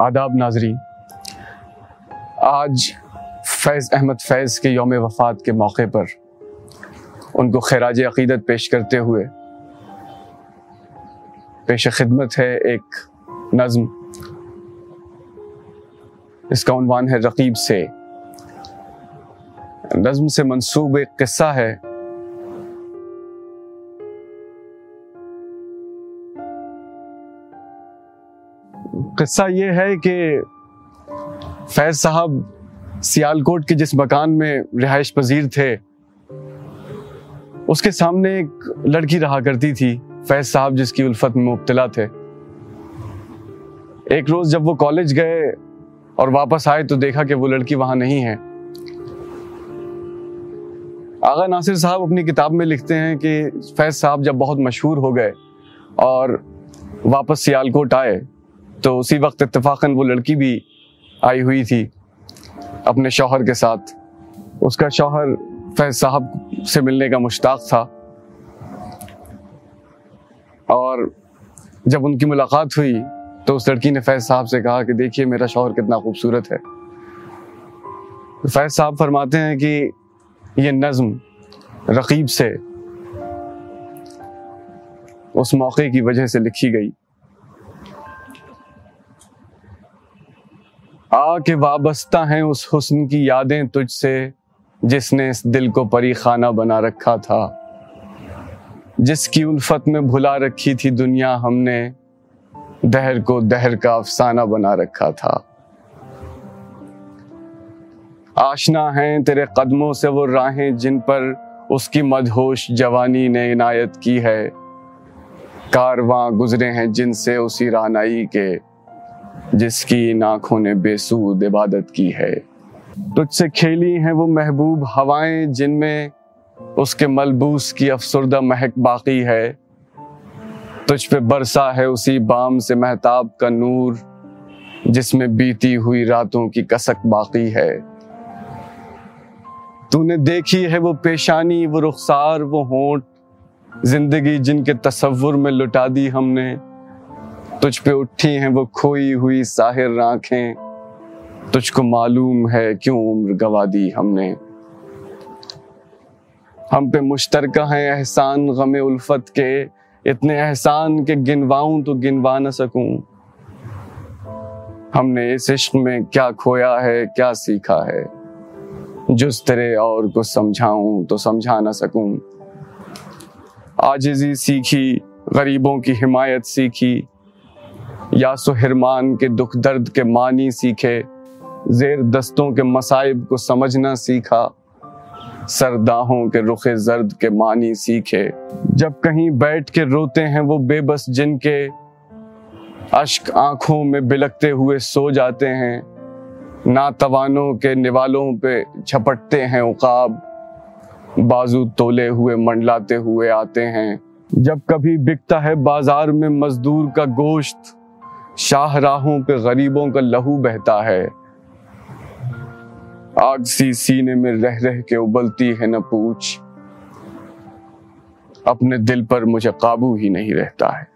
आदाब नाजरी आज फैज़ अहमद फैज़ के योम वफ़ात के मौके पर उनको खराज अकीदत पेश करते हुए पेश खिदमत है एक नज़म। इसका है रकीब से। नज़म से मंसूब एक किस्सा है किस्सा ये है कि फैज साहब सियालकोट के जिस मकान में रिहाइश पजीर थे, उसके सामने एक लड़की रहा करती थी, फैज साहब जिसकी उल्फत में मुबतला थे। एक रोज जब वो कॉलेज गए और वापस आए तो देखा कि वो लड़की वहाँ नहीं है। आगा नासिर साहब अपनी किताब में लिखते हैं कि फैज साहब जब बहुत मशहूर हो गए और वापस सियालकोट आए तो उसी वक्त इतफाक़न वो लड़की भी आई हुई थी अपने शौहर के साथ। उसका शौहर फैज साहब से मिलने का मुश्ताक था। और जब उनकी मुलाकात हुई तो उस लड़की ने फैज साहब से कहा कि देखिए, मेरा शौहर कितना खूबसूरत है। फैज साहब फरमाते हैं कि ये नज्म रकीब से उस मौके की वजह से लिखी गई। आके वाबस्ता हैं उस हुस्न की यादें तुझसे, जिसने इस दिल को परी खाना बना रखा था। जिसकी उल्फत में भुला रखी थी दुनिया हमने, दहर को दहर का अफसाना बना रखा था। आशना हैं तेरे कदमों से वो राहें जिन पर उसकी मदहोश जवानी ने इनायत की है। कारवां गुजरे हैं जिनसे उसी रानाई के। जिसकी इन आँखों ने बेसूद इबादत की है। तुझसे खेली हैं वो महबूब हवाएँ जिनमें उसके मलबूस की अफसरदा महक बाकी है। तुझ पे बरसा है उसी बाम से महताब का नूर, जिसमें बीती हुई रातों की कसक बाकी है। तूने देखी है वो पेशानी, वो रुखसार, वो होंठ, ज़िंदगी जिनके तस्वुर में लुटा दी हमने। तुझ पे उठी हैं वो खोई हुई साहिर आँखें। तुझको मालूम है क्यों उम्र गवा दी हमने। हम पे मुश्तरका है एहसान गम उल्फत के। इतने एहसान के गिनवाऊं तो गिनवा ना सकूँ। हमने इस इश्क में क्या खोया है, क्या सीखा है। जिस तरह और को समझाऊं तो समझा ना सकूँ। आजिजी सीखी, गरीबों की हिमायत सीखी। या सुहरमान के दुख दर्द के मानी सीखे, जेर दस्तों के मसाइब को समझना सीखा, सरदाहों के रुखे जर्द के मानी सीखे। जब कहीं बैठ के रोते हैं वो बेबस जिनके, अश्क आँखों में बिलकते हुए सो जाते हैं ना तवानों के निवालों पे झपटते हैं उकाब, बाजू तोले हुए मंडलाते हुए आते हैं। जब कभी बिकता है बाज़ार में मजदूर का गोश्त शाहराहों पे गरीबों का लहू बहता है। आग सी सीने में रह रह के उबलती है न पूछ। अपने दिल पर मुझे काबू ही नहीं रहता है।